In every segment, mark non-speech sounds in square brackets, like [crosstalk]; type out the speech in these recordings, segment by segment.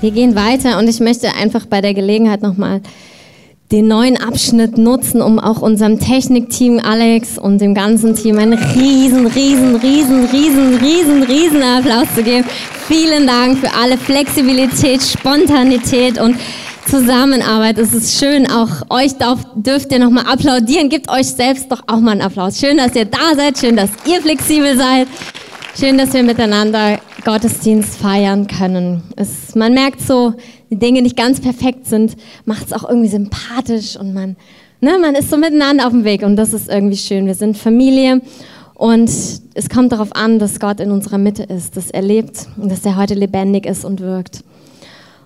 Wir gehen weiter und ich möchte einfach bei der Gelegenheit nochmal den neuen Abschnitt nutzen, um auch unserem Technikteam Alex und dem ganzen Team einen riesen, riesen, riesen, riesen, riesen, riesen Applaus zu geben. Vielen Dank für alle Flexibilität, Spontanität und Zusammenarbeit. Es ist schön, auch euch dürft ihr nochmal applaudieren. Gebt euch selbst doch auch mal einen Applaus. Schön, dass ihr da seid, schön, dass ihr flexibel seid. Schön, dass wir miteinander Gottesdienst feiern können. Es, man merkt so, die Dinge nicht ganz perfekt sind, macht es auch irgendwie sympathisch und man, ne, man ist so miteinander auf dem Weg und das ist irgendwie schön. Wir sind Familie und es kommt darauf an, dass Gott in unserer Mitte ist, dass er lebt und dass er heute lebendig ist und wirkt.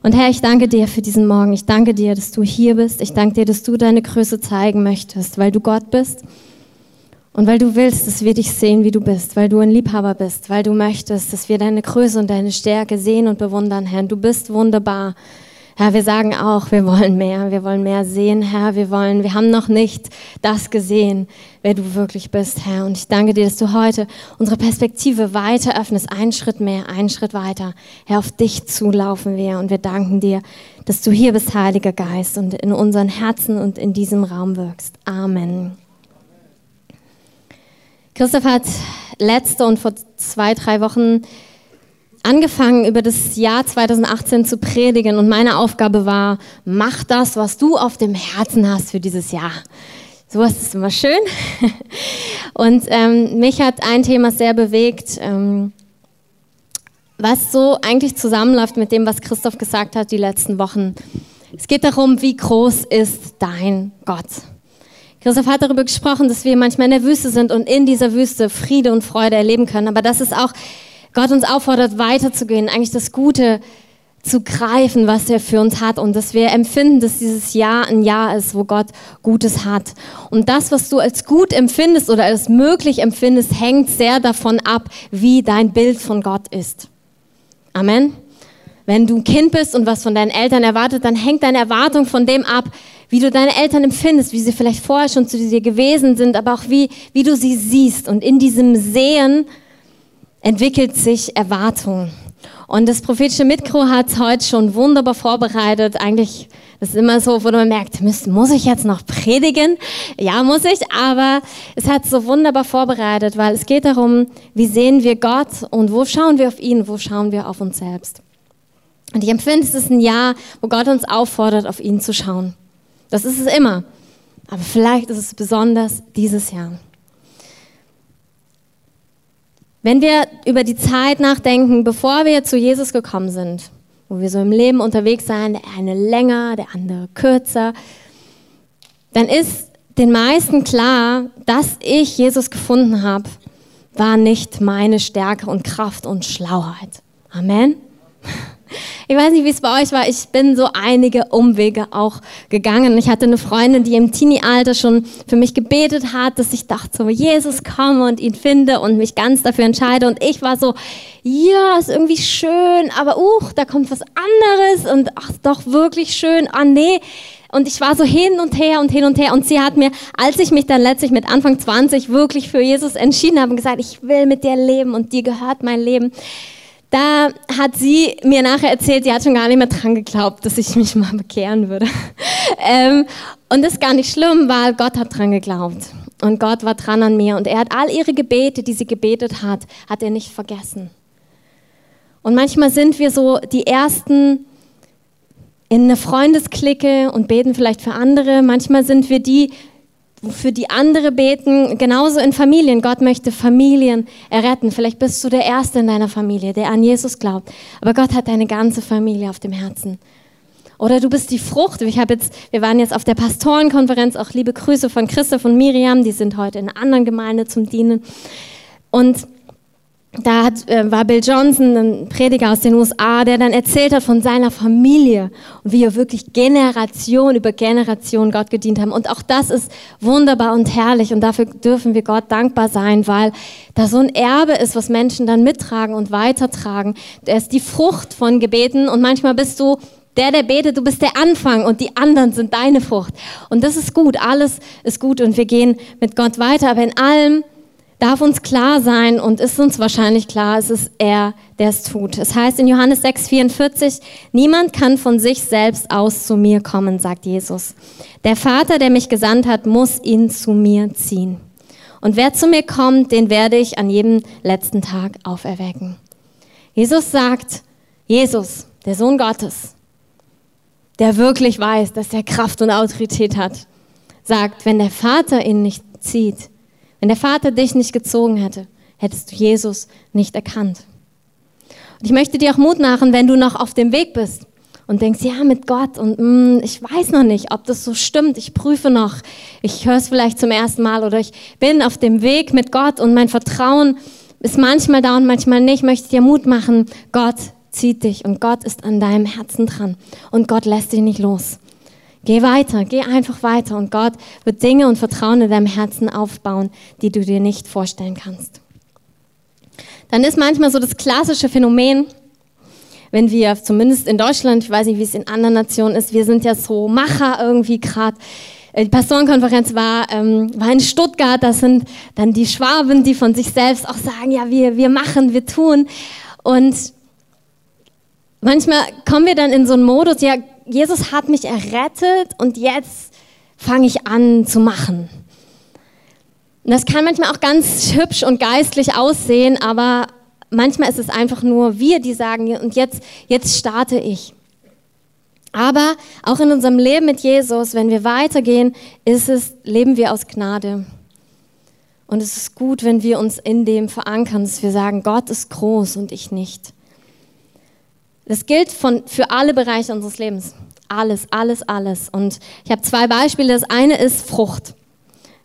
Und Herr, ich danke dir für diesen Morgen. Ich danke dir, dass du hier bist. Ich danke dir, dass du deine Größe zeigen möchtest, weil du Gott bist und weil du willst, dass wir dich sehen, wie du bist, weil du ein Liebhaber bist, weil du möchtest, dass wir deine Größe und deine Stärke sehen und bewundern, Herr. Du bist wunderbar. Herr, wir sagen auch, wir wollen mehr, wir wollen mehr sehen, Herr, wir wollen, wir haben noch nicht das gesehen, wer du wirklich bist, Herr. Und ich danke dir, dass du heute unsere Perspektive weiter öffnest, einen Schritt mehr, einen Schritt weiter. Herr, auf dich zulaufen wir und wir danken dir, dass du hier bist, Heiliger Geist, und in unseren Herzen und in diesem Raum wirkst. Amen. Christoph hat letzte und vor zwei, drei Wochen angefangen, über das Jahr 2018 zu predigen und meine Aufgabe war, mach das, was du auf dem Herzen hast für dieses Jahr. Sowas ist immer schön. [laughs] Und ähm, mich hat ein Thema sehr bewegt, ähm, was so eigentlich zusammenläuft mit dem, was Christoph gesagt hat die letzten Wochen. Es geht darum, wie groß ist dein Gott? Christoph hat darüber gesprochen, dass wir manchmal in der Wüste sind und in dieser Wüste Friede und Freude erleben können. Aber dass es auch Gott uns auffordert, weiterzugehen, eigentlich das Gute zu greifen, was er für uns hat und dass wir empfinden, dass dieses Jahr ein Jahr ist, wo Gott Gutes hat. Und das, was du als gut empfindest oder als möglich empfindest, hängt sehr davon ab, wie dein Bild von Gott ist. Amen. Wenn du ein Kind bist und was von deinen Eltern erwartet, dann hängt deine Erwartung von dem ab, wie du deine Eltern empfindest, wie sie vielleicht vorher schon zu dir gewesen sind, aber auch wie, wie du sie siehst. Und in diesem Sehen entwickelt sich Erwartung. Und das prophetische Mikro hat heute schon wunderbar vorbereitet. Eigentlich, das ist immer so, wo man merkt, muss, muss ich jetzt noch predigen? Ja, muss ich, aber es hat so wunderbar vorbereitet, weil es geht darum, wie sehen wir Gott und wo schauen wir auf ihn, wo schauen wir auf uns selbst. Und ich empfinde, es ist ein Jahr, wo Gott uns auffordert, auf ihn zu schauen. Das ist es immer. Aber vielleicht ist es besonders dieses Jahr. Wenn wir über die Zeit nachdenken, bevor wir zu Jesus gekommen sind, wo wir so im Leben unterwegs sind, der eine länger, der andere kürzer, dann ist den meisten klar, dass ich Jesus gefunden habe, war nicht meine Stärke und Kraft und Schlauheit. Amen. Ich weiß nicht, wie es bei euch war. Ich bin so einige Umwege auch gegangen. Ich hatte eine Freundin, die im Teenie-Alter schon für mich gebetet hat, dass ich dachte, so Jesus komme und ihn finde und mich ganz dafür entscheide. Und ich war so, ja, ist irgendwie schön, aber uh, da kommt was anderes und ach, doch wirklich schön. Ah, nee. Und ich war so hin und her und hin und her. Und sie hat mir, als ich mich dann letztlich mit Anfang 20 wirklich für Jesus entschieden habe, gesagt, ich will mit dir leben und dir gehört mein Leben da hat sie mir nachher erzählt, sie hat schon gar nicht mehr dran geglaubt, dass ich mich mal bekehren würde. [laughs] ähm, und das ist gar nicht schlimm, weil Gott hat dran geglaubt. Und Gott war dran an mir. Und er hat all ihre Gebete, die sie gebetet hat, hat er nicht vergessen. Und manchmal sind wir so die Ersten in einer Freundesklicke und beten vielleicht für andere. Manchmal sind wir die, für die andere beten, genauso in Familien. Gott möchte Familien erretten. Vielleicht bist du der Erste in deiner Familie, der an Jesus glaubt. Aber Gott hat deine ganze Familie auf dem Herzen. Oder du bist die Frucht. Ich habe jetzt, wir waren jetzt auf der Pastorenkonferenz, auch liebe Grüße von Christoph und Miriam, die sind heute in einer anderen Gemeinde zum Dienen. Und da hat, äh, war Bill Johnson, ein Prediger aus den USA, der dann erzählt hat von seiner Familie und wie er wirklich Generation über Generation Gott gedient haben. Und auch das ist wunderbar und herrlich und dafür dürfen wir Gott dankbar sein, weil da so ein Erbe ist, was Menschen dann mittragen und weitertragen. Er ist die Frucht von Gebeten und manchmal bist du der, der betet, du bist der Anfang und die anderen sind deine Frucht. Und das ist gut, alles ist gut und wir gehen mit Gott weiter, aber in allem darf uns klar sein und ist uns wahrscheinlich klar, es ist er, der es tut. Es heißt in Johannes 6,44, niemand kann von sich selbst aus zu mir kommen, sagt Jesus. Der Vater, der mich gesandt hat, muss ihn zu mir ziehen. Und wer zu mir kommt, den werde ich an jedem letzten Tag auferwecken. Jesus sagt, Jesus, der Sohn Gottes, der wirklich weiß, dass er Kraft und Autorität hat, sagt, wenn der Vater ihn nicht zieht, wenn der Vater dich nicht gezogen hätte, hättest du Jesus nicht erkannt. Und ich möchte dir auch Mut machen, wenn du noch auf dem Weg bist und denkst, ja, mit Gott und mm, ich weiß noch nicht, ob das so stimmt, ich prüfe noch, ich höre es vielleicht zum ersten Mal oder ich bin auf dem Weg mit Gott und mein Vertrauen ist manchmal da und manchmal nicht, möchte ich dir Mut machen, Gott zieht dich und Gott ist an deinem Herzen dran und Gott lässt dich nicht los. Geh weiter, geh einfach weiter und Gott wird Dinge und Vertrauen in deinem Herzen aufbauen, die du dir nicht vorstellen kannst. Dann ist manchmal so das klassische Phänomen, wenn wir zumindest in Deutschland, ich weiß nicht, wie es in anderen Nationen ist, wir sind ja so Macher irgendwie gerade. Die Pastorenkonferenz war, ähm, war in Stuttgart, das sind dann die Schwaben, die von sich selbst auch sagen, ja, wir, wir machen, wir tun. Und manchmal kommen wir dann in so einen Modus, ja, Jesus hat mich errettet und jetzt fange ich an zu machen. Und das kann manchmal auch ganz hübsch und geistlich aussehen, aber manchmal ist es einfach nur wir, die sagen, und jetzt, jetzt starte ich. Aber auch in unserem Leben mit Jesus, wenn wir weitergehen, ist es, leben wir aus Gnade. Und es ist gut, wenn wir uns in dem verankern, dass wir sagen, Gott ist groß und ich nicht. Das gilt von, für alle Bereiche unseres Lebens. Alles, alles, alles. Und ich habe zwei Beispiele. Das eine ist Frucht.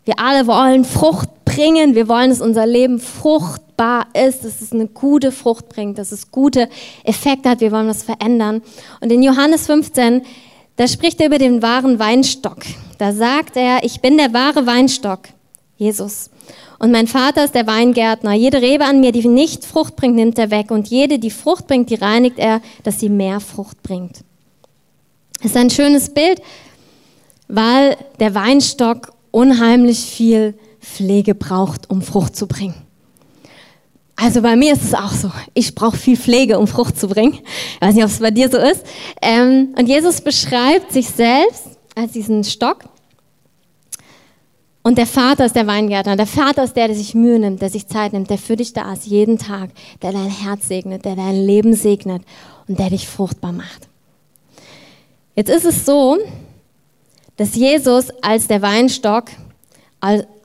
Wir alle wollen Frucht bringen. Wir wollen, dass unser Leben fruchtbar ist, dass es eine gute Frucht bringt, dass es gute Effekte hat. Wir wollen was verändern. Und in Johannes 15, da spricht er über den wahren Weinstock. Da sagt er, ich bin der wahre Weinstock, Jesus. Und mein Vater ist der Weingärtner. Jede Rebe an mir, die nicht Frucht bringt, nimmt er weg. Und jede, die Frucht bringt, die reinigt er, dass sie mehr Frucht bringt. Das ist ein schönes Bild, weil der Weinstock unheimlich viel Pflege braucht, um Frucht zu bringen. Also bei mir ist es auch so. Ich brauche viel Pflege, um Frucht zu bringen. Ich weiß nicht, ob es bei dir so ist. Ähm, und Jesus beschreibt sich selbst als diesen Stock. Und der Vater ist der Weingärtner. Der Vater ist der, der sich Mühe nimmt, der sich Zeit nimmt, der für dich da ist, jeden Tag, der dein Herz segnet, der dein Leben segnet und der dich fruchtbar macht. Jetzt ist es so, dass Jesus als der Weinstock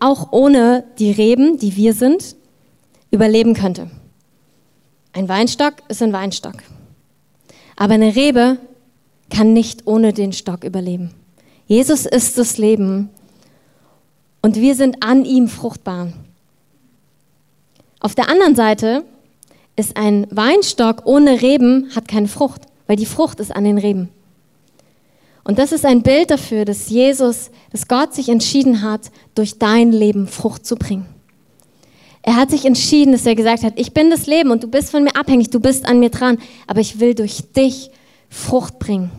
auch ohne die Reben, die wir sind, überleben könnte. Ein Weinstock ist ein Weinstock. Aber eine Rebe kann nicht ohne den Stock überleben. Jesus ist das Leben und wir sind an ihm fruchtbar. Auf der anderen Seite ist ein Weinstock ohne Reben hat keine Frucht, weil die Frucht ist an den Reben. Und das ist ein Bild dafür, dass Jesus, dass Gott sich entschieden hat, durch dein Leben Frucht zu bringen. Er hat sich entschieden, dass er gesagt hat, ich bin das Leben und du bist von mir abhängig, du bist an mir dran, aber ich will durch dich Frucht bringen.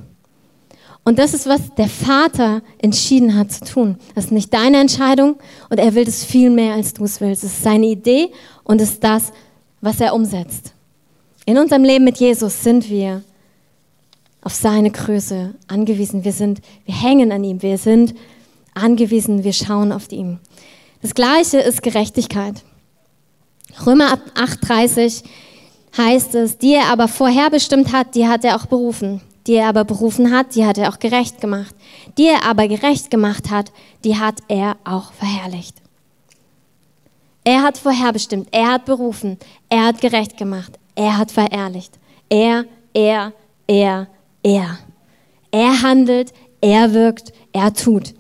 Und das ist, was der Vater entschieden hat zu tun. Das ist nicht deine Entscheidung und er will das viel mehr, als du es willst. Es ist seine Idee und es ist das, was er umsetzt. In unserem Leben mit Jesus sind wir auf seine Größe angewiesen. Wir sind, wir hängen an ihm. Wir sind angewiesen. Wir schauen auf ihn. Das Gleiche ist Gerechtigkeit. Römer 8,30 heißt es, die er aber vorherbestimmt hat, die hat er auch berufen. Die er aber berufen hat, die hat er auch gerecht gemacht. Die er aber gerecht gemacht hat, die hat er auch verherrlicht. Er hat vorherbestimmt, er hat berufen, er hat gerecht gemacht, er hat verherrlicht. Er, er, er, er. Er handelt, er wirkt, er tut.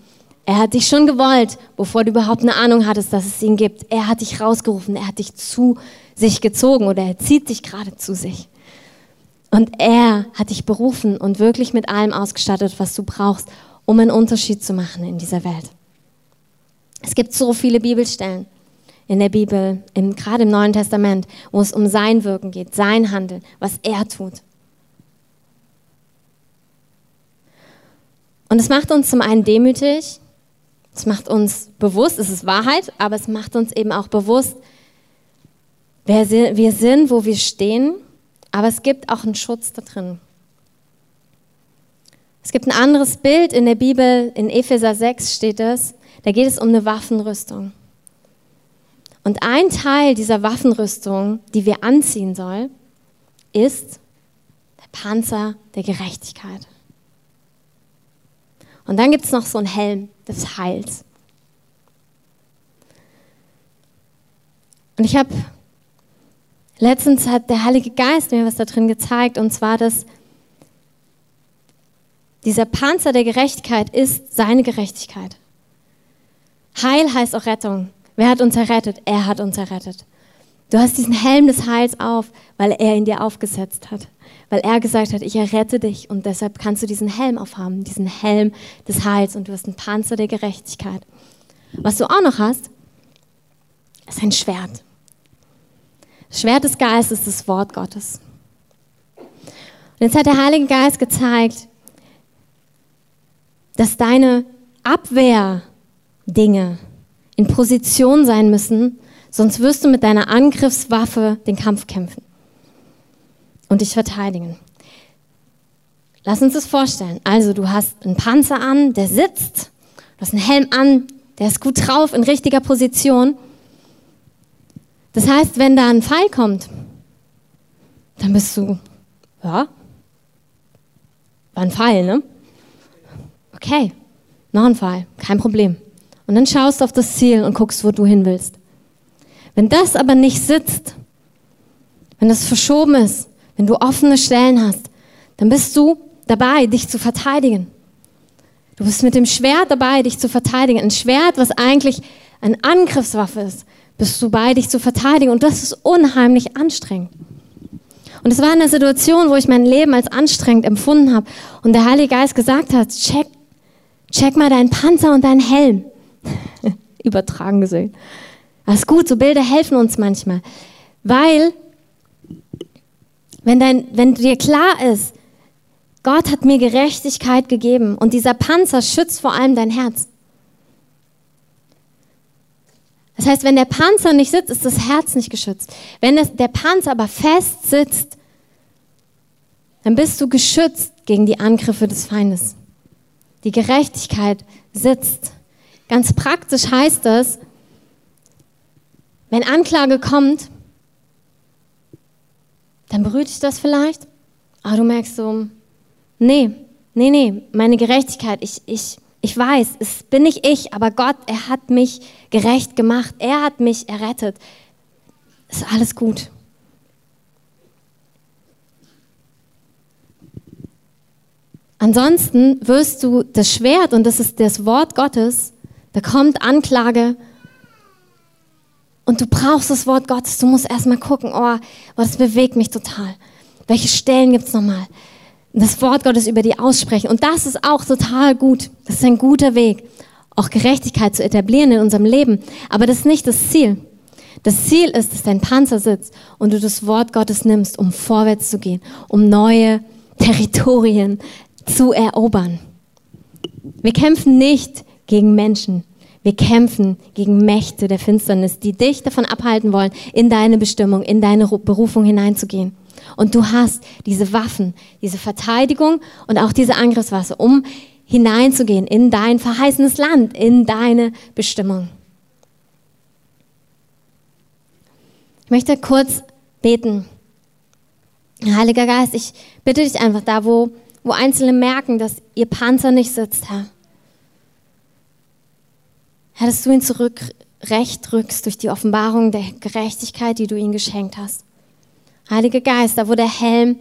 Er hat dich schon gewollt, bevor du überhaupt eine Ahnung hattest, dass es ihn gibt. Er hat dich rausgerufen, er hat dich zu sich gezogen oder er zieht dich gerade zu sich. Und er hat dich berufen und wirklich mit allem ausgestattet, was du brauchst, um einen Unterschied zu machen in dieser Welt. Es gibt so viele Bibelstellen in der Bibel, im, gerade im Neuen Testament, wo es um sein Wirken geht, sein Handeln, was er tut. Und es macht uns zum einen demütig, Es macht uns bewusst, es ist Wahrheit, aber es macht uns eben auch bewusst, wer wir sind, wo wir stehen. Aber es gibt auch einen Schutz da drin. Es gibt ein anderes Bild in der Bibel, in Epheser 6 steht es, da geht es um eine Waffenrüstung. Und ein Teil dieser Waffenrüstung, die wir anziehen sollen, ist der Panzer der Gerechtigkeit. Und dann gibt es noch so einen Helm des Heils. Und ich habe letztens hat der Heilige Geist mir was da drin gezeigt, und zwar, dass dieser Panzer der Gerechtigkeit ist seine Gerechtigkeit. Heil heißt auch Rettung. Wer hat uns errettet? Er hat uns errettet. Du hast diesen Helm des Heils auf, weil er ihn dir aufgesetzt hat. Weil er gesagt hat, ich errette dich und deshalb kannst du diesen Helm aufhaben, diesen Helm des Heils und du hast einen Panzer der Gerechtigkeit. Was du auch noch hast, ist ein Schwert. Schwert des Geistes ist das Wort Gottes. Und jetzt hat der Heilige Geist gezeigt, dass deine Abwehrdinge in Position sein müssen, sonst wirst du mit deiner Angriffswaffe den Kampf kämpfen und dich verteidigen. Lass uns das vorstellen. Also du hast einen Panzer an, der sitzt, du hast einen Helm an, der ist gut drauf, in richtiger Position. Das heißt, wenn da ein Pfeil kommt, dann bist du, ja, war ein Pfeil, ne? Okay, noch ein Pfeil, kein Problem. Und dann schaust du auf das Ziel und guckst, wo du hin willst. Wenn das aber nicht sitzt, wenn das verschoben ist, wenn du offene Stellen hast, dann bist du dabei, dich zu verteidigen. Du bist mit dem Schwert dabei, dich zu verteidigen. Ein Schwert, was eigentlich eine Angriffswaffe ist, bist du bei, dich zu verteidigen. Und das ist unheimlich anstrengend. Und es war eine Situation, wo ich mein Leben als anstrengend empfunden habe. Und der Heilige Geist gesagt hat, check, check mal deinen Panzer und deinen Helm. [laughs] Übertragen gesehen. Das ist gut, so Bilder helfen uns manchmal. Weil, wenn, dein, wenn dir klar ist, Gott hat mir Gerechtigkeit gegeben und dieser Panzer schützt vor allem dein Herz. Das heißt, wenn der Panzer nicht sitzt, ist das Herz nicht geschützt. Wenn das, der Panzer aber fest sitzt, dann bist du geschützt gegen die Angriffe des Feindes. Die Gerechtigkeit sitzt. Ganz praktisch heißt das, wenn Anklage kommt, dann berührt dich das vielleicht, aber du merkst so, nee, nee, nee, meine Gerechtigkeit, ich, ich, ich weiß, es bin nicht ich, aber Gott, er hat mich gerecht gemacht, er hat mich errettet. Ist alles gut. Ansonsten wirst du das Schwert, und das ist das Wort Gottes, da kommt Anklage und du brauchst das Wort Gottes. Du musst erstmal gucken, oh, das bewegt mich total. Welche Stellen gibt es nochmal? Das Wort Gottes über die aussprechen. Und das ist auch total gut. Das ist ein guter Weg, auch Gerechtigkeit zu etablieren in unserem Leben. Aber das ist nicht das Ziel. Das Ziel ist, dass dein Panzer sitzt und du das Wort Gottes nimmst, um vorwärts zu gehen, um neue Territorien zu erobern. Wir kämpfen nicht gegen Menschen. Wir kämpfen gegen Mächte der Finsternis, die dich davon abhalten wollen, in deine Bestimmung, in deine Berufung hineinzugehen. Und du hast diese Waffen, diese Verteidigung und auch diese Angriffswaffe, um hineinzugehen in dein verheißenes Land, in deine Bestimmung. Ich möchte kurz beten. Heiliger Geist, ich bitte dich einfach da, wo, wo Einzelne merken, dass ihr Panzer nicht sitzt, Herr Herr, dass du ihn zurück recht rückst durch die Offenbarung der Gerechtigkeit, die du ihm geschenkt hast. Heiliger Geist, da wo der Helm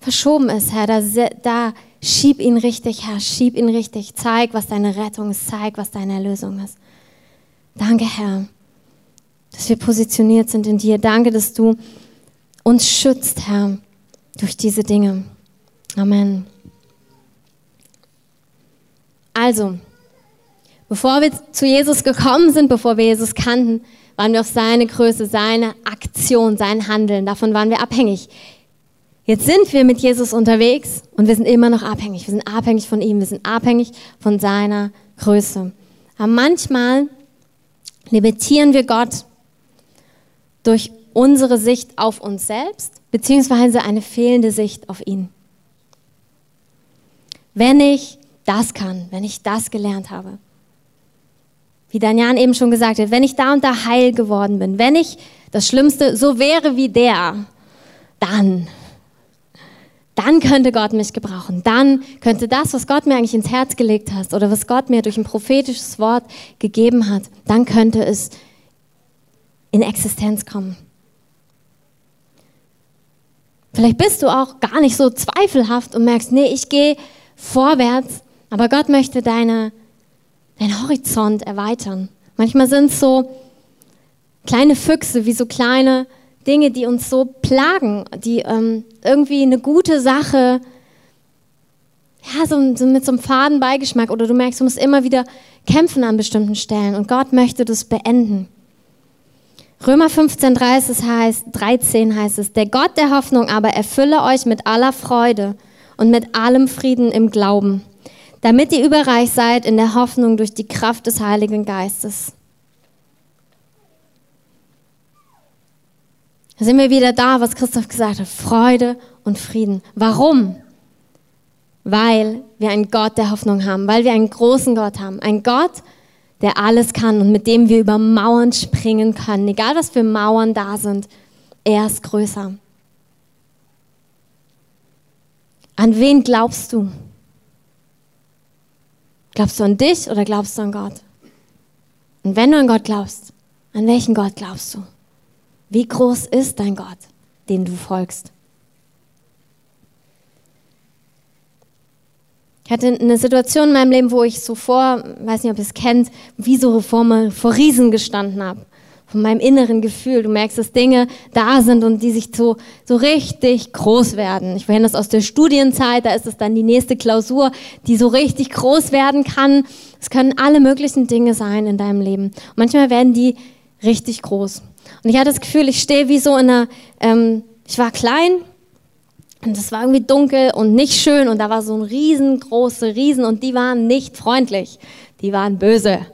verschoben ist, Herr, da, da schieb ihn richtig, Herr, schieb ihn richtig. Zeig, was deine Rettung ist, zeig, was deine Erlösung ist. Danke, Herr, dass wir positioniert sind in dir. Danke, dass du uns schützt, Herr, durch diese Dinge. Amen. Also, Bevor wir zu Jesus gekommen sind, bevor wir Jesus kannten, waren wir auf seine Größe, seine Aktion, sein Handeln. Davon waren wir abhängig. Jetzt sind wir mit Jesus unterwegs und wir sind immer noch abhängig. Wir sind abhängig von ihm. Wir sind abhängig von seiner Größe. Aber manchmal limitieren wir Gott durch unsere Sicht auf uns selbst, beziehungsweise eine fehlende Sicht auf ihn. Wenn ich das kann, wenn ich das gelernt habe, wie Danian eben schon gesagt hat, wenn ich da und da heil geworden bin, wenn ich das Schlimmste so wäre wie der, dann, dann könnte Gott mich gebrauchen. Dann könnte das, was Gott mir eigentlich ins Herz gelegt hat oder was Gott mir durch ein prophetisches Wort gegeben hat, dann könnte es in Existenz kommen. Vielleicht bist du auch gar nicht so zweifelhaft und merkst, nee, ich gehe vorwärts, aber Gott möchte deine deinen Horizont erweitern. Manchmal sind es so kleine Füchse, wie so kleine Dinge, die uns so plagen, die ähm, irgendwie eine gute Sache, ja, so, so mit so einem faden Beigeschmack oder du merkst, du musst immer wieder kämpfen an bestimmten Stellen und Gott möchte das beenden. Römer 15, 30 heißt, 13 heißt es, der Gott der Hoffnung aber erfülle euch mit aller Freude und mit allem Frieden im Glauben damit ihr überreich seid in der Hoffnung durch die Kraft des Heiligen Geistes. Da sind wir wieder da, was Christoph gesagt hat. Freude und Frieden. Warum? Weil wir einen Gott der Hoffnung haben, weil wir einen großen Gott haben. Ein Gott, der alles kann und mit dem wir über Mauern springen können. Egal was für Mauern da sind, er ist größer. An wen glaubst du? Glaubst du an dich oder glaubst du an Gott? Und wenn du an Gott glaubst, an welchen Gott glaubst du? Wie groß ist dein Gott, dem du folgst? Ich hatte eine Situation in meinem Leben, wo ich so vor, weiß nicht, ob ihr es kennt, wie so vor, vor Riesen gestanden habe von meinem inneren Gefühl. Du merkst, dass Dinge da sind und die sich so, so richtig groß werden. Ich kenne das aus der Studienzeit, da ist es dann die nächste Klausur, die so richtig groß werden kann. Es können alle möglichen Dinge sein in deinem Leben. Und manchmal werden die richtig groß. Und ich hatte das Gefühl, ich stehe wie so in einer, ähm, ich war klein und es war irgendwie dunkel und nicht schön und da war so ein riesengroße Riesen und die waren nicht freundlich die waren böse.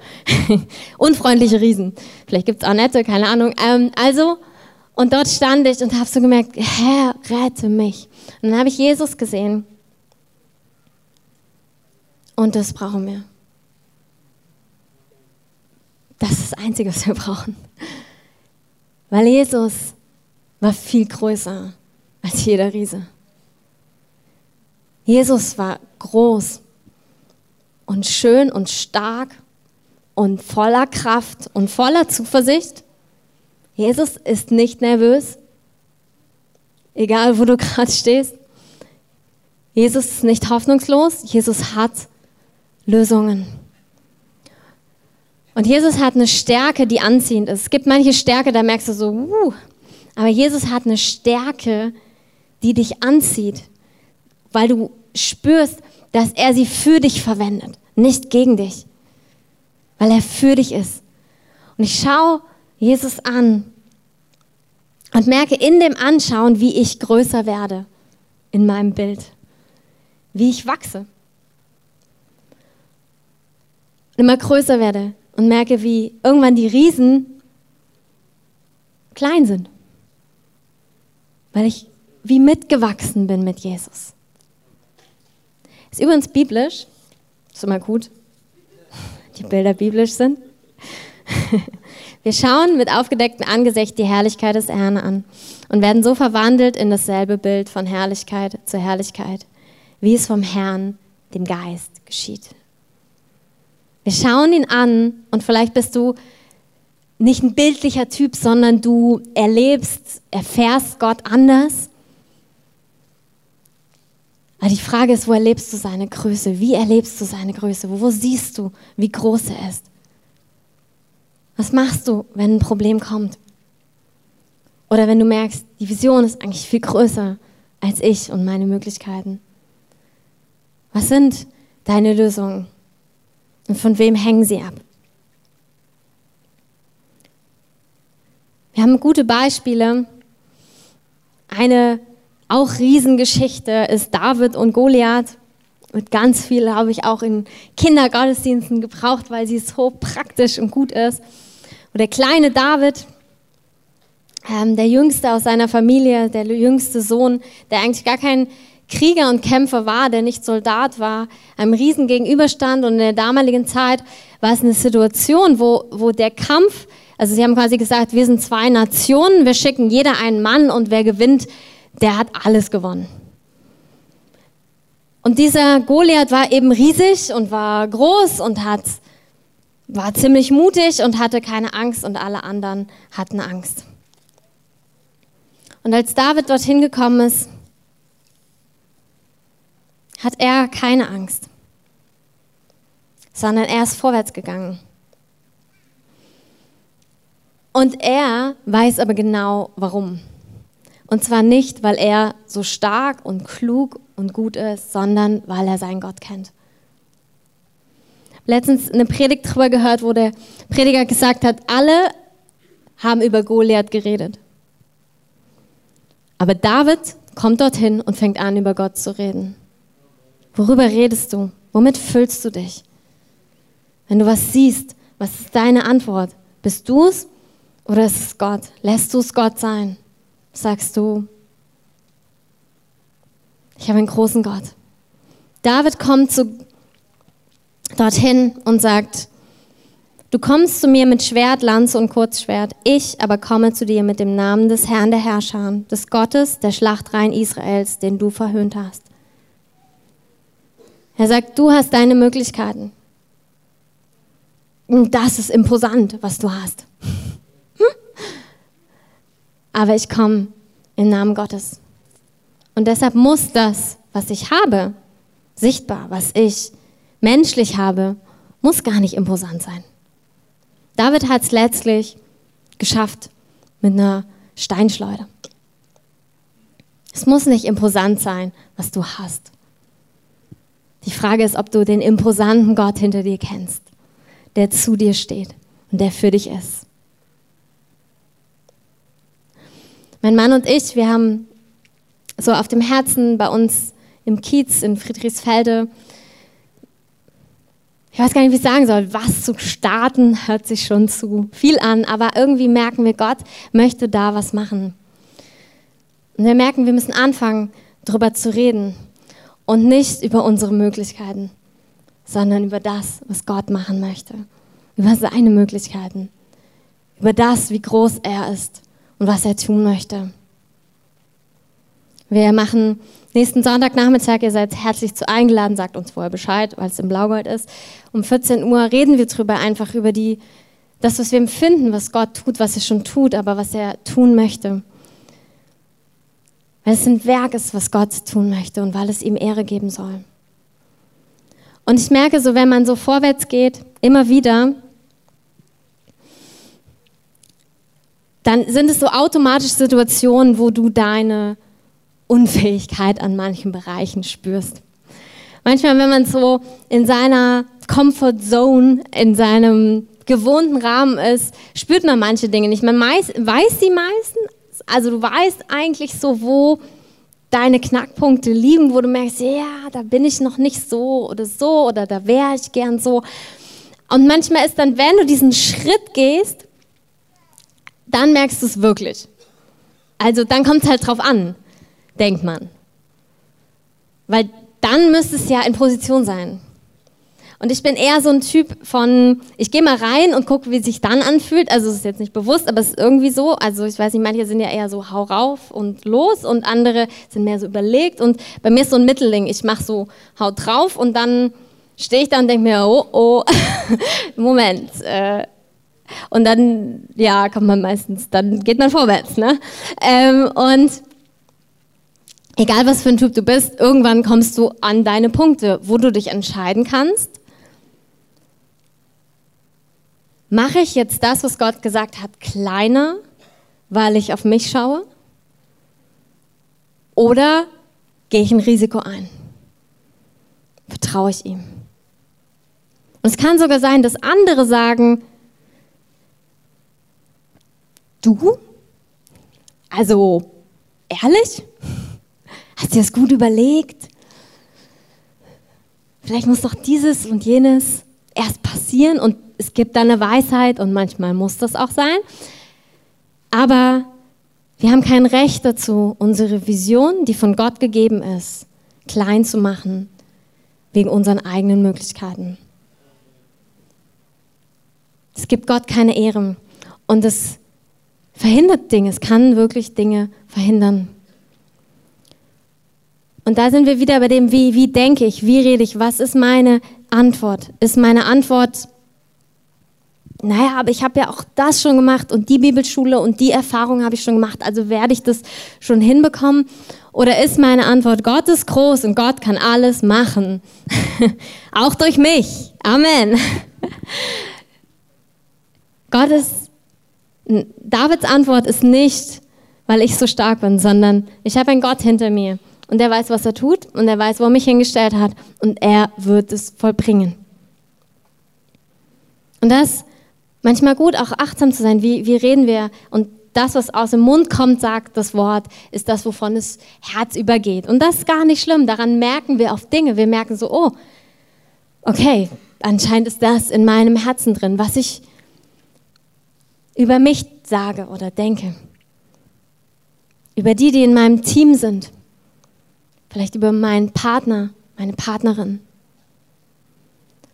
[laughs] Unfreundliche Riesen. Vielleicht gibt es auch nette, keine Ahnung. Ähm, also, und dort stand ich und habe so gemerkt, Herr, rette mich. Und dann habe ich Jesus gesehen. Und das brauchen wir. Das ist das Einzige, was wir brauchen. Weil Jesus war viel größer als jeder Riese. Jesus war groß, und schön und stark und voller Kraft und voller Zuversicht. Jesus ist nicht nervös, egal wo du [laughs] gerade stehst. Jesus ist nicht hoffnungslos, Jesus hat Lösungen. Und Jesus hat eine Stärke, die anziehend ist. Es gibt manche Stärke, da merkst du so, uh, aber Jesus hat eine Stärke, die dich anzieht, weil du spürst, dass er sie für dich verwendet, nicht gegen dich, weil er für dich ist. Und ich schaue Jesus an und merke in dem Anschauen, wie ich größer werde in meinem Bild, wie ich wachse. Und immer größer werde und merke, wie irgendwann die Riesen klein sind, weil ich wie mitgewachsen bin mit Jesus. Ist übrigens biblisch. Ist immer gut, die Bilder biblisch sind. [laughs] Wir schauen mit aufgedecktem Angesicht die Herrlichkeit des Herrn an und werden so verwandelt in dasselbe Bild von Herrlichkeit zu Herrlichkeit, wie es vom Herrn, dem Geist, geschieht. Wir schauen ihn an und vielleicht bist du nicht ein bildlicher Typ, sondern du erlebst, erfährst Gott anders aber die Frage ist, wo erlebst du seine Größe? Wie erlebst du seine Größe? Wo siehst du, wie groß er ist? Was machst du, wenn ein Problem kommt? Oder wenn du merkst, die Vision ist eigentlich viel größer als ich und meine Möglichkeiten? Was sind deine Lösungen? Und von wem hängen sie ab? Wir haben gute Beispiele. Eine auch Riesengeschichte ist David und Goliath. wird ganz viel, habe ich auch in Kindergottesdiensten gebraucht, weil sie so praktisch und gut ist. Und der kleine David, ähm, der Jüngste aus seiner Familie, der jüngste Sohn, der eigentlich gar kein Krieger und Kämpfer war, der nicht Soldat war, einem Riesen gegenüberstand. Und in der damaligen Zeit war es eine Situation, wo, wo der Kampf, also sie haben quasi gesagt, wir sind zwei Nationen, wir schicken jeder einen Mann und wer gewinnt, der hat alles gewonnen. Und dieser Goliath war eben riesig und war groß und hat, war ziemlich mutig und hatte keine Angst und alle anderen hatten Angst. Und als David dorthin gekommen ist, hat er keine Angst, sondern er ist vorwärts gegangen. Und er weiß aber genau warum. Und zwar nicht, weil er so stark und klug und gut ist, sondern weil er seinen Gott kennt. Letztens eine Predigt darüber gehört, wo der Prediger gesagt hat, alle haben über Goliath geredet. Aber David kommt dorthin und fängt an, über Gott zu reden. Worüber redest du? Womit füllst du dich? Wenn du was siehst, was ist deine Antwort? Bist du es oder ist es Gott? Lässt du es Gott sein? Sagst du, ich habe einen großen Gott. David kommt zu, dorthin und sagt, Du kommst zu mir mit Schwert, Lanze und Kurzschwert, ich aber komme zu dir mit dem Namen des Herrn der Herrscher, des Gottes der Schlachtreihen Israels, den du verhöhnt hast. Er sagt, du hast deine Möglichkeiten. Und das ist imposant, was du hast. Aber ich komme im Namen Gottes. Und deshalb muss das, was ich habe, sichtbar, was ich menschlich habe, muss gar nicht imposant sein. David hat es letztlich geschafft mit einer Steinschleuder. Es muss nicht imposant sein, was du hast. Die Frage ist, ob du den imposanten Gott hinter dir kennst, der zu dir steht und der für dich ist. Mein Mann und ich, wir haben so auf dem Herzen bei uns im Kiez in Friedrichsfelde ich weiß gar nicht, wie ich sagen soll, was zu starten, hört sich schon zu viel an, aber irgendwie merken wir, Gott möchte da was machen. Und wir merken, wir müssen anfangen, darüber zu reden und nicht über unsere Möglichkeiten, sondern über das, was Gott machen möchte, über seine Möglichkeiten, über das, wie groß er ist und was er tun möchte. Wir machen nächsten Sonntagnachmittag, ihr seid herzlich zu eingeladen, sagt uns vorher Bescheid, weil es im Blaugold ist. Um 14 Uhr reden wir drüber, einfach über die, das, was wir empfinden, was Gott tut, was er schon tut, aber was er tun möchte. Weil es ein Werk ist, was Gott tun möchte und weil es ihm Ehre geben soll. Und ich merke so, wenn man so vorwärts geht, immer wieder, dann sind es so automatisch Situationen, wo du deine Unfähigkeit an manchen Bereichen spürst. Manchmal, wenn man so in seiner Comfort Zone, in seinem gewohnten Rahmen ist, spürt man manche Dinge nicht. Man weiß, weiß die meisten, also du weißt eigentlich so, wo deine Knackpunkte liegen, wo du merkst, ja, da bin ich noch nicht so oder so oder da wäre ich gern so. Und manchmal ist dann, wenn du diesen Schritt gehst, dann merkst du es wirklich. Also dann kommt es halt drauf an denkt man. Weil dann müsste es ja in Position sein. Und ich bin eher so ein Typ von, ich gehe mal rein und gucke, wie sich dann anfühlt. Also es ist jetzt nicht bewusst, aber es ist irgendwie so. Also ich weiß nicht, manche sind ja eher so hau rauf und los und andere sind mehr so überlegt. Und bei mir ist so ein Mittelding. Ich mache so hau drauf und dann stehe ich da und denke mir, oh, oh, [laughs] Moment. Äh, und dann, ja, kommt man meistens, dann geht man vorwärts. Ne? Ähm, und egal was für ein Typ du bist, irgendwann kommst du an deine Punkte, wo du dich entscheiden kannst. Mache ich jetzt das, was Gott gesagt hat, kleiner, weil ich auf mich schaue? Oder gehe ich ein Risiko ein? Vertraue ich ihm? Und es kann sogar sein, dass andere sagen, du? Also, ehrlich? Hast du das gut überlegt? vielleicht muss doch dieses und jenes erst passieren und es gibt dann eine Weisheit und manchmal muss das auch sein. Aber wir haben kein Recht dazu, unsere Vision, die von Gott gegeben ist, klein zu machen, wegen unseren eigenen Möglichkeiten. Es gibt Gott keine Ehre und es verhindert Dinge, es kann wirklich Dinge verhindern. Und da sind wir wieder bei dem, wie, wie denke ich, wie rede ich, was ist meine Antwort? Ist meine Antwort, naja, aber ich habe ja auch das schon gemacht und die Bibelschule und die Erfahrung habe ich schon gemacht, also werde ich das schon hinbekommen? Oder ist meine Antwort, Gott ist groß und Gott kann alles machen? [laughs] auch durch mich. Amen. [laughs] Gott ist, Davids Antwort ist nicht, weil ich so stark bin, sondern ich habe einen Gott hinter mir und er weiß, was er tut und er weiß, wo er mich hingestellt hat und er wird es vollbringen. Und das manchmal gut, auch achtsam zu sein, wie, wie reden wir und das, was aus dem Mund kommt, sagt das Wort, ist das, wovon das Herz übergeht. Und das ist gar nicht schlimm. Daran merken wir auf Dinge. Wir merken so, oh, okay, anscheinend ist das in meinem Herzen drin, was ich über mich sage oder denke. Über die, die in meinem Team sind vielleicht über meinen Partner, meine Partnerin.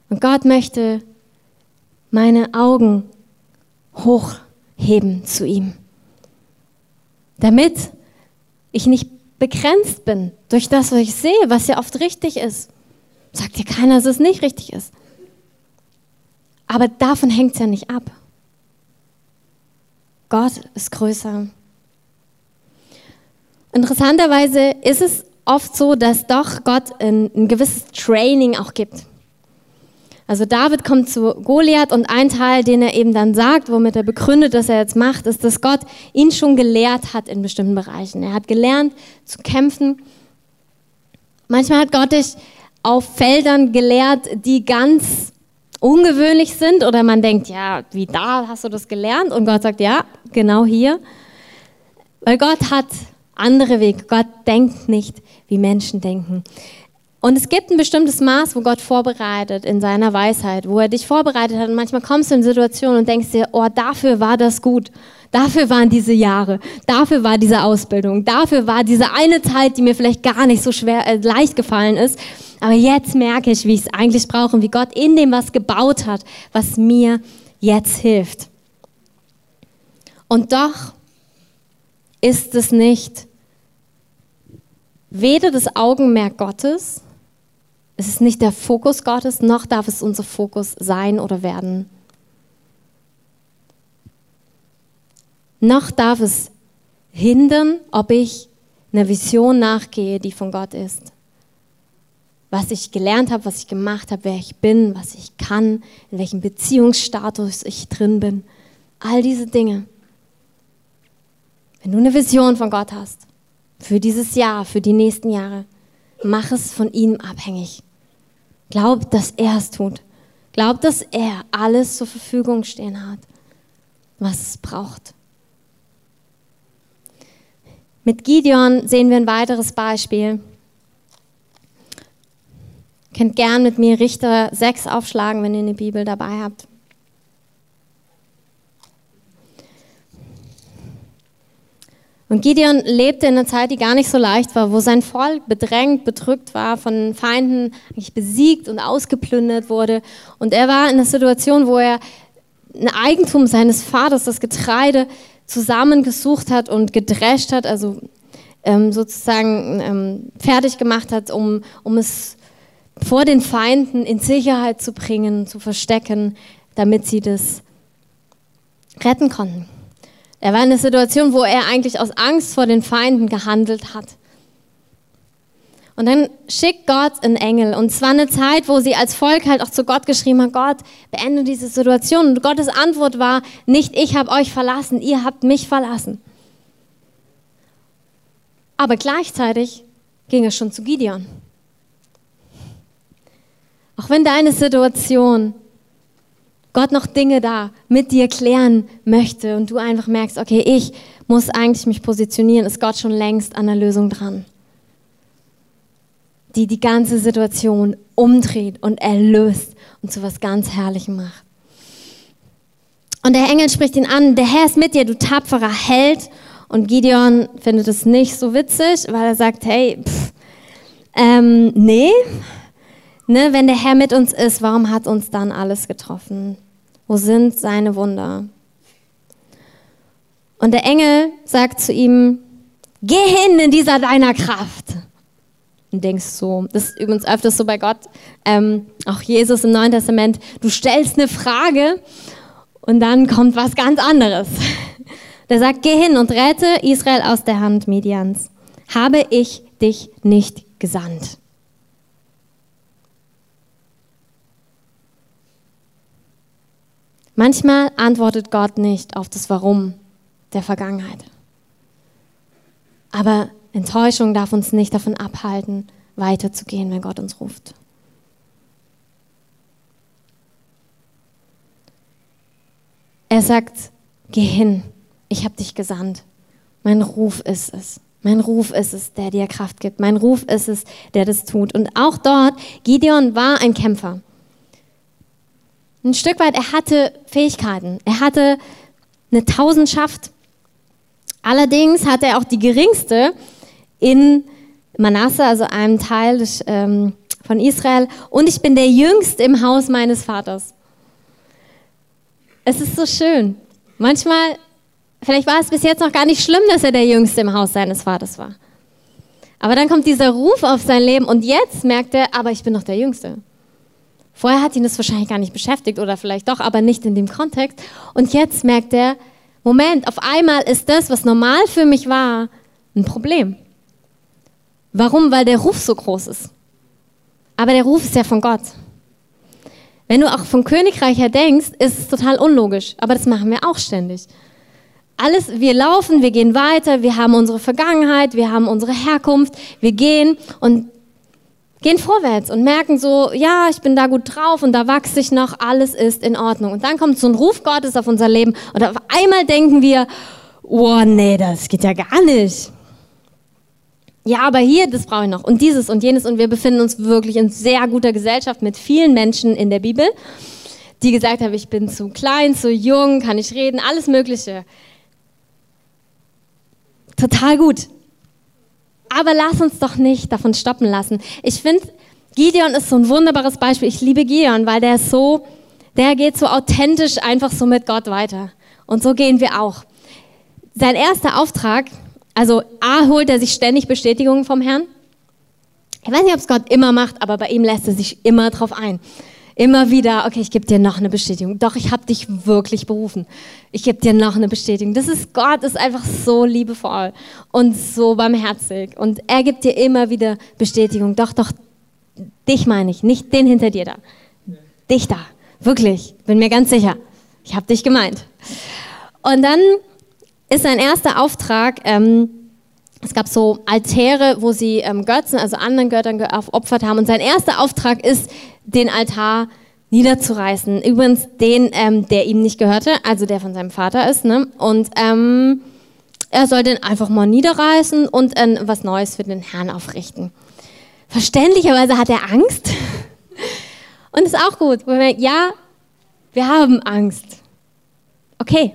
Und Gott möchte meine Augen hochheben zu ihm, damit ich nicht begrenzt bin durch das, was ich sehe, was ja oft richtig ist. Sagt dir keiner, dass es nicht richtig ist. Aber davon hängt es ja nicht ab. Gott ist größer. Interessanterweise ist es oft so, dass doch Gott ein, ein gewisses Training auch gibt. Also David kommt zu Goliath und ein Teil, den er eben dann sagt, womit er begründet, dass er jetzt macht, ist, dass Gott ihn schon gelehrt hat in bestimmten Bereichen. Er hat gelernt zu kämpfen. Manchmal hat Gott dich auf Feldern gelehrt, die ganz ungewöhnlich sind oder man denkt, ja, wie da hast du das gelernt? Und Gott sagt, ja, genau hier. Weil Gott hat andere Wege. Gott denkt nicht, wie Menschen denken. Und es gibt ein bestimmtes Maß, wo Gott vorbereitet in seiner Weisheit, wo er dich vorbereitet hat. Und manchmal kommst du in Situationen und denkst dir, oh, dafür war das gut. Dafür waren diese Jahre. Dafür war diese Ausbildung. Dafür war diese eine Zeit, die mir vielleicht gar nicht so schwer, äh, leicht gefallen ist. Aber jetzt merke ich, wie ich es eigentlich brauche und wie Gott in dem was gebaut hat, was mir jetzt hilft. Und doch ist es nicht weder das Augenmerk Gottes, es ist nicht der Fokus Gottes, noch darf es unser Fokus sein oder werden. Noch darf es hindern, ob ich einer Vision nachgehe, die von Gott ist. Was ich gelernt habe, was ich gemacht habe, wer ich bin, was ich kann, in welchem Beziehungsstatus ich drin bin. All diese Dinge. Wenn du eine Vision von Gott hast, für dieses Jahr, für die nächsten Jahre. Mach es von ihm abhängig. Glaub, dass er es tut. Glaub, dass er alles zur Verfügung stehen hat, was es braucht. Mit Gideon sehen wir ein weiteres Beispiel. Ihr könnt gern mit mir Richter 6 aufschlagen, wenn ihr eine Bibel dabei habt. Und Gideon lebte in einer Zeit, die gar nicht so leicht war, wo sein Volk bedrängt, bedrückt war, von Feinden eigentlich besiegt und ausgeplündert wurde. Und er war in einer Situation, wo er ein Eigentum seines Vaters, das Getreide, zusammengesucht hat und gedrescht hat, also ähm, sozusagen ähm, fertig gemacht hat, um, um es vor den Feinden in Sicherheit zu bringen, zu verstecken, damit sie das retten konnten. Er war in einer Situation, wo er eigentlich aus Angst vor den Feinden gehandelt hat. Und dann schickt Gott einen Engel. Und zwar eine Zeit, wo sie als Volk halt auch zu Gott geschrieben haben, Gott, beende diese Situation. Und Gottes Antwort war, nicht ich habe euch verlassen, ihr habt mich verlassen. Aber gleichzeitig ging es schon zu Gideon. Auch wenn deine Situation Gott noch Dinge da mit dir klären möchte und du einfach merkst, okay, ich muss eigentlich mich positionieren, ist Gott schon längst an der Lösung dran. die die ganze Situation umdreht und erlöst und zu was ganz Herrlichem macht. Und der Engel spricht ihn an, der Herr ist mit dir, du tapferer Held. Und Gideon findet es nicht so witzig, weil er sagt, hey, pff, ähm, nee, ne, wenn der Herr mit uns ist, warum hat uns dann alles getroffen? Wo sind seine Wunder? Und der Engel sagt zu ihm, geh hin in dieser deiner Kraft. Und denkst so, das ist übrigens öfters so bei Gott, ähm, auch Jesus im Neuen Testament, du stellst eine Frage und dann kommt was ganz anderes. [laughs] Der sagt, geh hin und rette Israel aus der Hand Medians. Habe ich dich nicht gesandt? Manchmal antwortet Gott nicht auf das Warum der Vergangenheit. Aber Enttäuschung darf uns nicht davon abhalten, weiterzugehen, wenn Gott uns ruft. Er sagt, geh hin, ich habe dich gesandt. Mein Ruf ist es. Mein Ruf ist es, der dir Kraft gibt. Mein Ruf ist es, der das tut. Und auch dort, Gideon war ein Kämpfer. Ein Stück weit, er hatte Fähigkeiten. Er hatte eine Tausendschaft. Allerdings hatte er auch die geringste in Manasse, also einem Teil des, ähm, von Israel. Und ich bin der Jüngste im Haus meines Vaters. Es ist so schön. Manchmal, vielleicht war es bis jetzt noch gar nicht schlimm, dass er der Jüngste im Haus seines Vaters war. Aber dann kommt dieser Ruf auf sein Leben und jetzt merkt er, aber ich bin noch der Jüngste. Vorher hat ihn das wahrscheinlich gar nicht beschäftigt oder vielleicht doch, aber nicht in dem Kontext. Und jetzt merkt er, Moment, auf einmal ist das, was normal für mich war, ein Problem. Warum? Weil der Ruf so groß ist. Aber der Ruf ist ja von Gott. Wenn du auch vom Königreich her denkst, ist es total unlogisch. Aber das machen wir auch ständig. Alles, wir laufen, wir gehen weiter, wir haben unsere Vergangenheit, wir haben unsere Herkunft, wir gehen und gehen vorwärts und merken so, ja, ich bin da gut drauf und da wachse ich noch, alles ist in Ordnung. Und dann kommt so ein Ruf Gottes auf unser Leben und auf einmal denken wir, oh nee, das geht ja gar nicht. Ja, aber hier, das brauche ich noch und dieses und jenes und wir befinden uns wirklich in sehr guter Gesellschaft mit vielen Menschen in der Bibel, die gesagt haben, ich bin zu klein, zu jung, kann ich reden, alles Mögliche. Total gut. Aber lass uns doch nicht davon stoppen lassen. Ich finde, Gideon ist so ein wunderbares Beispiel. Ich liebe Gideon, weil der so, der geht so authentisch einfach so mit Gott weiter. Und so gehen wir auch. Sein erster Auftrag, also A, holt er sich ständig Bestätigungen vom Herrn. Ich weiß nicht, ob es Gott immer macht, aber bei ihm lässt er sich immer drauf ein. Immer wieder, okay, ich gebe dir noch eine Bestätigung. Doch, ich habe dich wirklich berufen. Ich gebe dir noch eine Bestätigung. Das ist Gott, ist einfach so liebevoll und so barmherzig. Und er gibt dir immer wieder Bestätigung. Doch, doch, dich meine ich, nicht den hinter dir da. Dich da. Wirklich, bin mir ganz sicher. Ich habe dich gemeint. Und dann ist sein erster Auftrag, ähm, es gab so Altäre, wo sie ähm, Götzen, also anderen Göttern geopfert haben. Und sein erster Auftrag ist, den Altar niederzureißen. Übrigens den, ähm, der ihm nicht gehörte, also der von seinem Vater ist. Ne? Und ähm, er soll den einfach mal niederreißen und äh, was Neues für den Herrn aufrichten. Verständlicherweise hat er Angst. [laughs] und ist auch gut. Ja, wir haben Angst. Okay,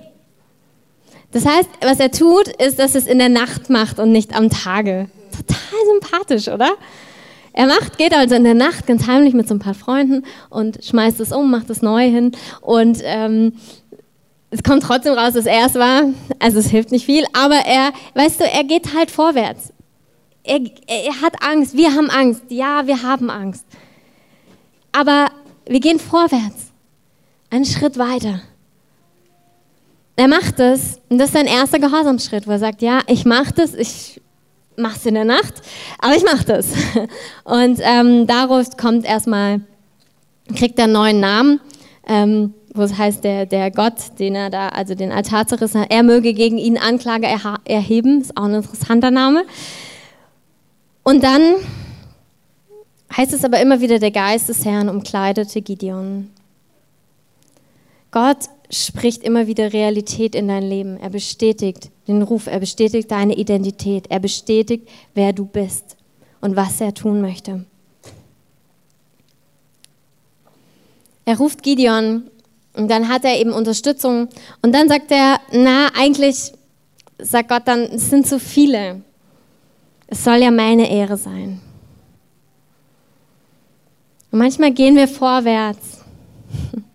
das heißt, was er tut, ist, dass es in der Nacht macht und nicht am Tage. Total sympathisch, oder? Er macht, geht also in der Nacht ganz heimlich mit so ein paar Freunden und schmeißt es um, macht es neu hin und ähm, es kommt trotzdem raus, dass er es war. Also es hilft nicht viel, aber er, weißt du, er geht halt vorwärts. Er, er hat Angst, wir haben Angst, ja, wir haben Angst. Aber wir gehen vorwärts, einen Schritt weiter. Er macht es und das ist sein erster Gehorsamsschritt, wo er sagt, ja, ich mache das, ich mache es in der Nacht, aber ich mache das. [laughs] Und ähm, daraus kommt erstmal, kriegt er einen neuen Namen, ähm, wo es heißt, der, der Gott, den er da, also den Altar zerrissen hat, er möge gegen ihn Anklage erheben, ist auch ein interessanter Name. Und dann heißt es aber immer wieder, der Geist des Herrn umkleidete Gideon. Gott spricht immer wieder Realität in dein Leben. Er bestätigt den Ruf, er bestätigt deine Identität, er bestätigt, wer du bist. und was er tun möchte. Er ruft Gideon und dann hat er eben Unterstützung und dann sagt er, na, eigentlich sagt Gott dann, es sind zu viele. Es soll ja meine Ehre sein. Und manchmal gehen wir vorwärts. [laughs]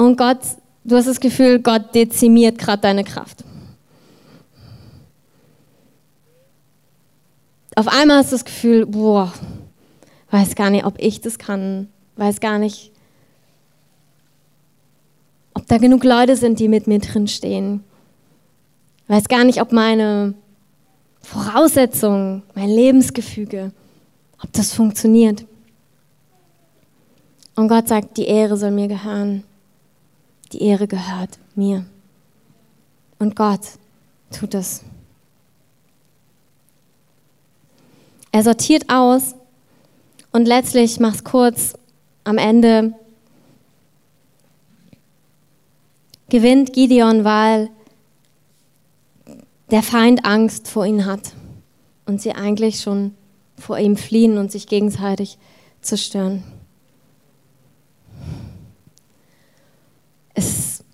Und Gott, du hast das Gefühl, Gott dezimiert gerade deine Kraft. Auf einmal hast du das Gefühl, boah, weiß gar nicht, ob ich das kann, weiß gar nicht, ob da genug Leute sind, die mit mir drin stehen. Weiß gar nicht, ob meine Voraussetzungen, mein Lebensgefüge, ob das funktioniert. Und Gott sagt, die Ehre soll mir gehören. Die Ehre gehört mir. Und Gott tut es. Er sortiert aus und letztlich, mach's kurz, am Ende gewinnt Gideon, weil der Feind Angst vor ihm hat und sie eigentlich schon vor ihm fliehen und sich gegenseitig zerstören. Es ist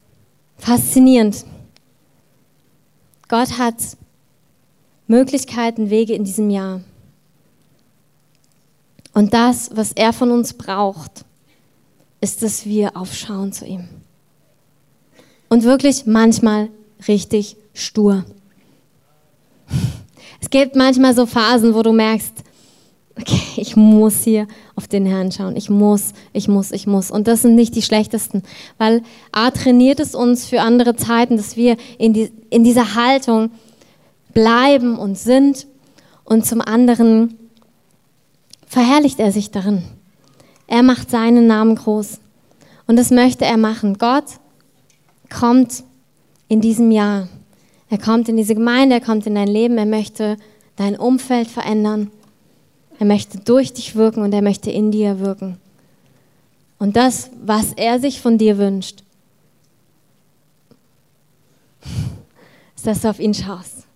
faszinierend. Gott hat Möglichkeiten, Wege in diesem Jahr. Und das, was er von uns braucht, ist, dass wir aufschauen zu ihm. Und wirklich manchmal richtig stur. [laughs] Es gibt manchmal so Phasen, wo du merkst, okay, ich muss hier auf den Herrn schauen. Ich muss, ich muss, ich muss. Und das sind nicht die schlechtesten, weil A trainiert es uns für andere Zeiten, dass wir in, die, in dieser Haltung bleiben und sind. Und zum anderen verherrlicht er sich darin. Er macht seinen Namen groß. Und das möchte er machen. Gott kommt in diesem Jahr. Er kommt in diese Gemeinde, er kommt in dein Leben, er möchte dein Umfeld verändern. Er möchte durch dich wirken und er möchte in dir wirken. Und das, was er sich von dir wünscht, ist, dass du auf ihn schaust,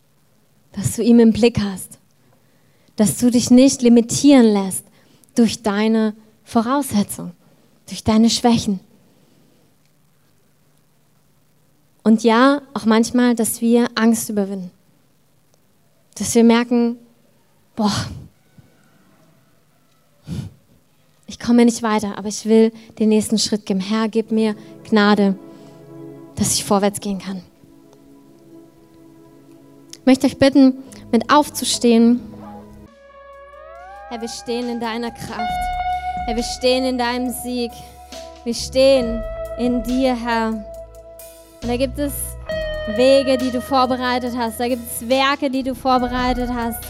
dass du ihn im Blick hast, dass du dich nicht limitieren lässt durch deine Voraussetzungen, durch deine Schwächen. Und ja, auch manchmal, dass wir Angst überwinden. Dass wir merken, boah, ich komme nicht weiter, aber ich will den nächsten Schritt geben. Herr, gib mir Gnade, dass ich vorwärts gehen kann. Ich möchte euch bitten, mit aufzustehen. Herr, wir stehen in deiner Kraft. Herr, wir stehen in deinem Sieg. Wir stehen in dir, Herr. Und da gibt es Wege, die du vorbereitet hast. Da gibt es Werke, die du vorbereitet hast.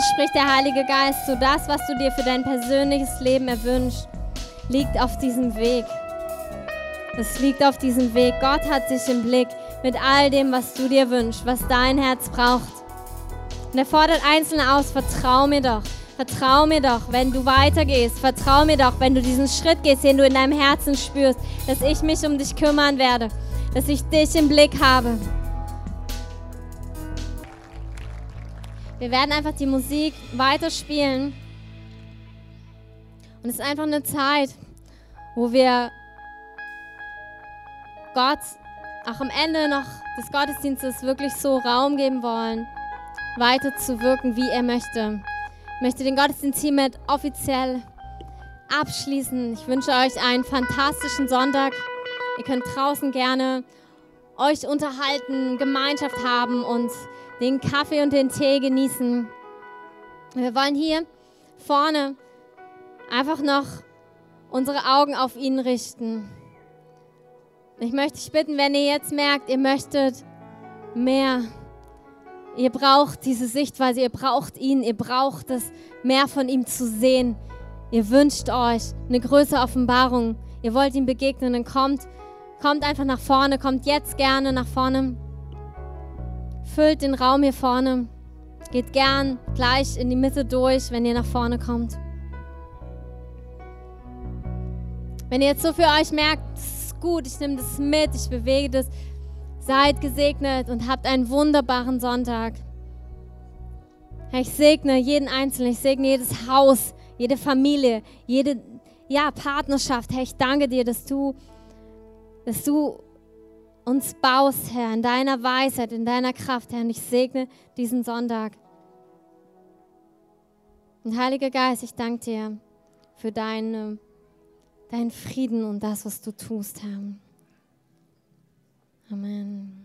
Einzeln spricht der Heilige Geist, so das, was du dir für dein persönliches Leben erwünscht liegt auf diesem Weg. Es liegt auf diesem Weg. Gott hat dich im Blick mit all dem, was du dir wünschst, was dein Herz braucht. Und er fordert Einzelne aus, vertrau mir doch. Vertrau mir doch, wenn du weitergehst. Vertrau mir doch, wenn du diesen Schritt gehst, den du in deinem Herzen spürst, dass ich mich um dich kümmern werde, dass ich dich im Blick habe. Wir werden einfach die Musik weiterspielen. Und es ist einfach eine Zeit, wo wir Gott auch am Ende noch des Gottesdienstes wirklich so Raum geben wollen, weiter zu wirken, wie er möchte. Ich möchte den Gottesdienst hiermit offiziell abschließen. Ich wünsche euch einen fantastischen Sonntag. Ihr könnt draußen gerne euch unterhalten, Gemeinschaft haben und den Kaffee und den Tee genießen. Wir wollen hier vorne einfach noch unsere Augen auf ihn richten. Ich möchte dich bitten, wenn ihr jetzt merkt, ihr möchtet mehr, ihr braucht diese Sichtweise, ihr braucht ihn, ihr braucht es, mehr von ihm zu sehen. Ihr wünscht euch eine größere Offenbarung, ihr wollt ihm begegnen, dann kommt, kommt einfach nach vorne, kommt jetzt gerne nach vorne. Füllt den Raum hier vorne. Geht gern gleich in die Mitte durch, wenn ihr nach vorne kommt. Wenn ihr jetzt so für euch merkt, das ist gut, ich nehme das mit, ich bewege das, seid gesegnet und habt einen wunderbaren Sonntag. Herr, ich segne jeden Einzelnen, ich segne jedes Haus, jede Familie, jede ja, Partnerschaft. Herr, ich danke dir, dass du, dass du uns baust, Herr, in deiner Weisheit, in deiner Kraft, Herr. Und ich segne diesen Sonntag. Und Heiliger Geist, ich danke dir für deine, deinen Frieden und das, was du tust, Herr. Amen.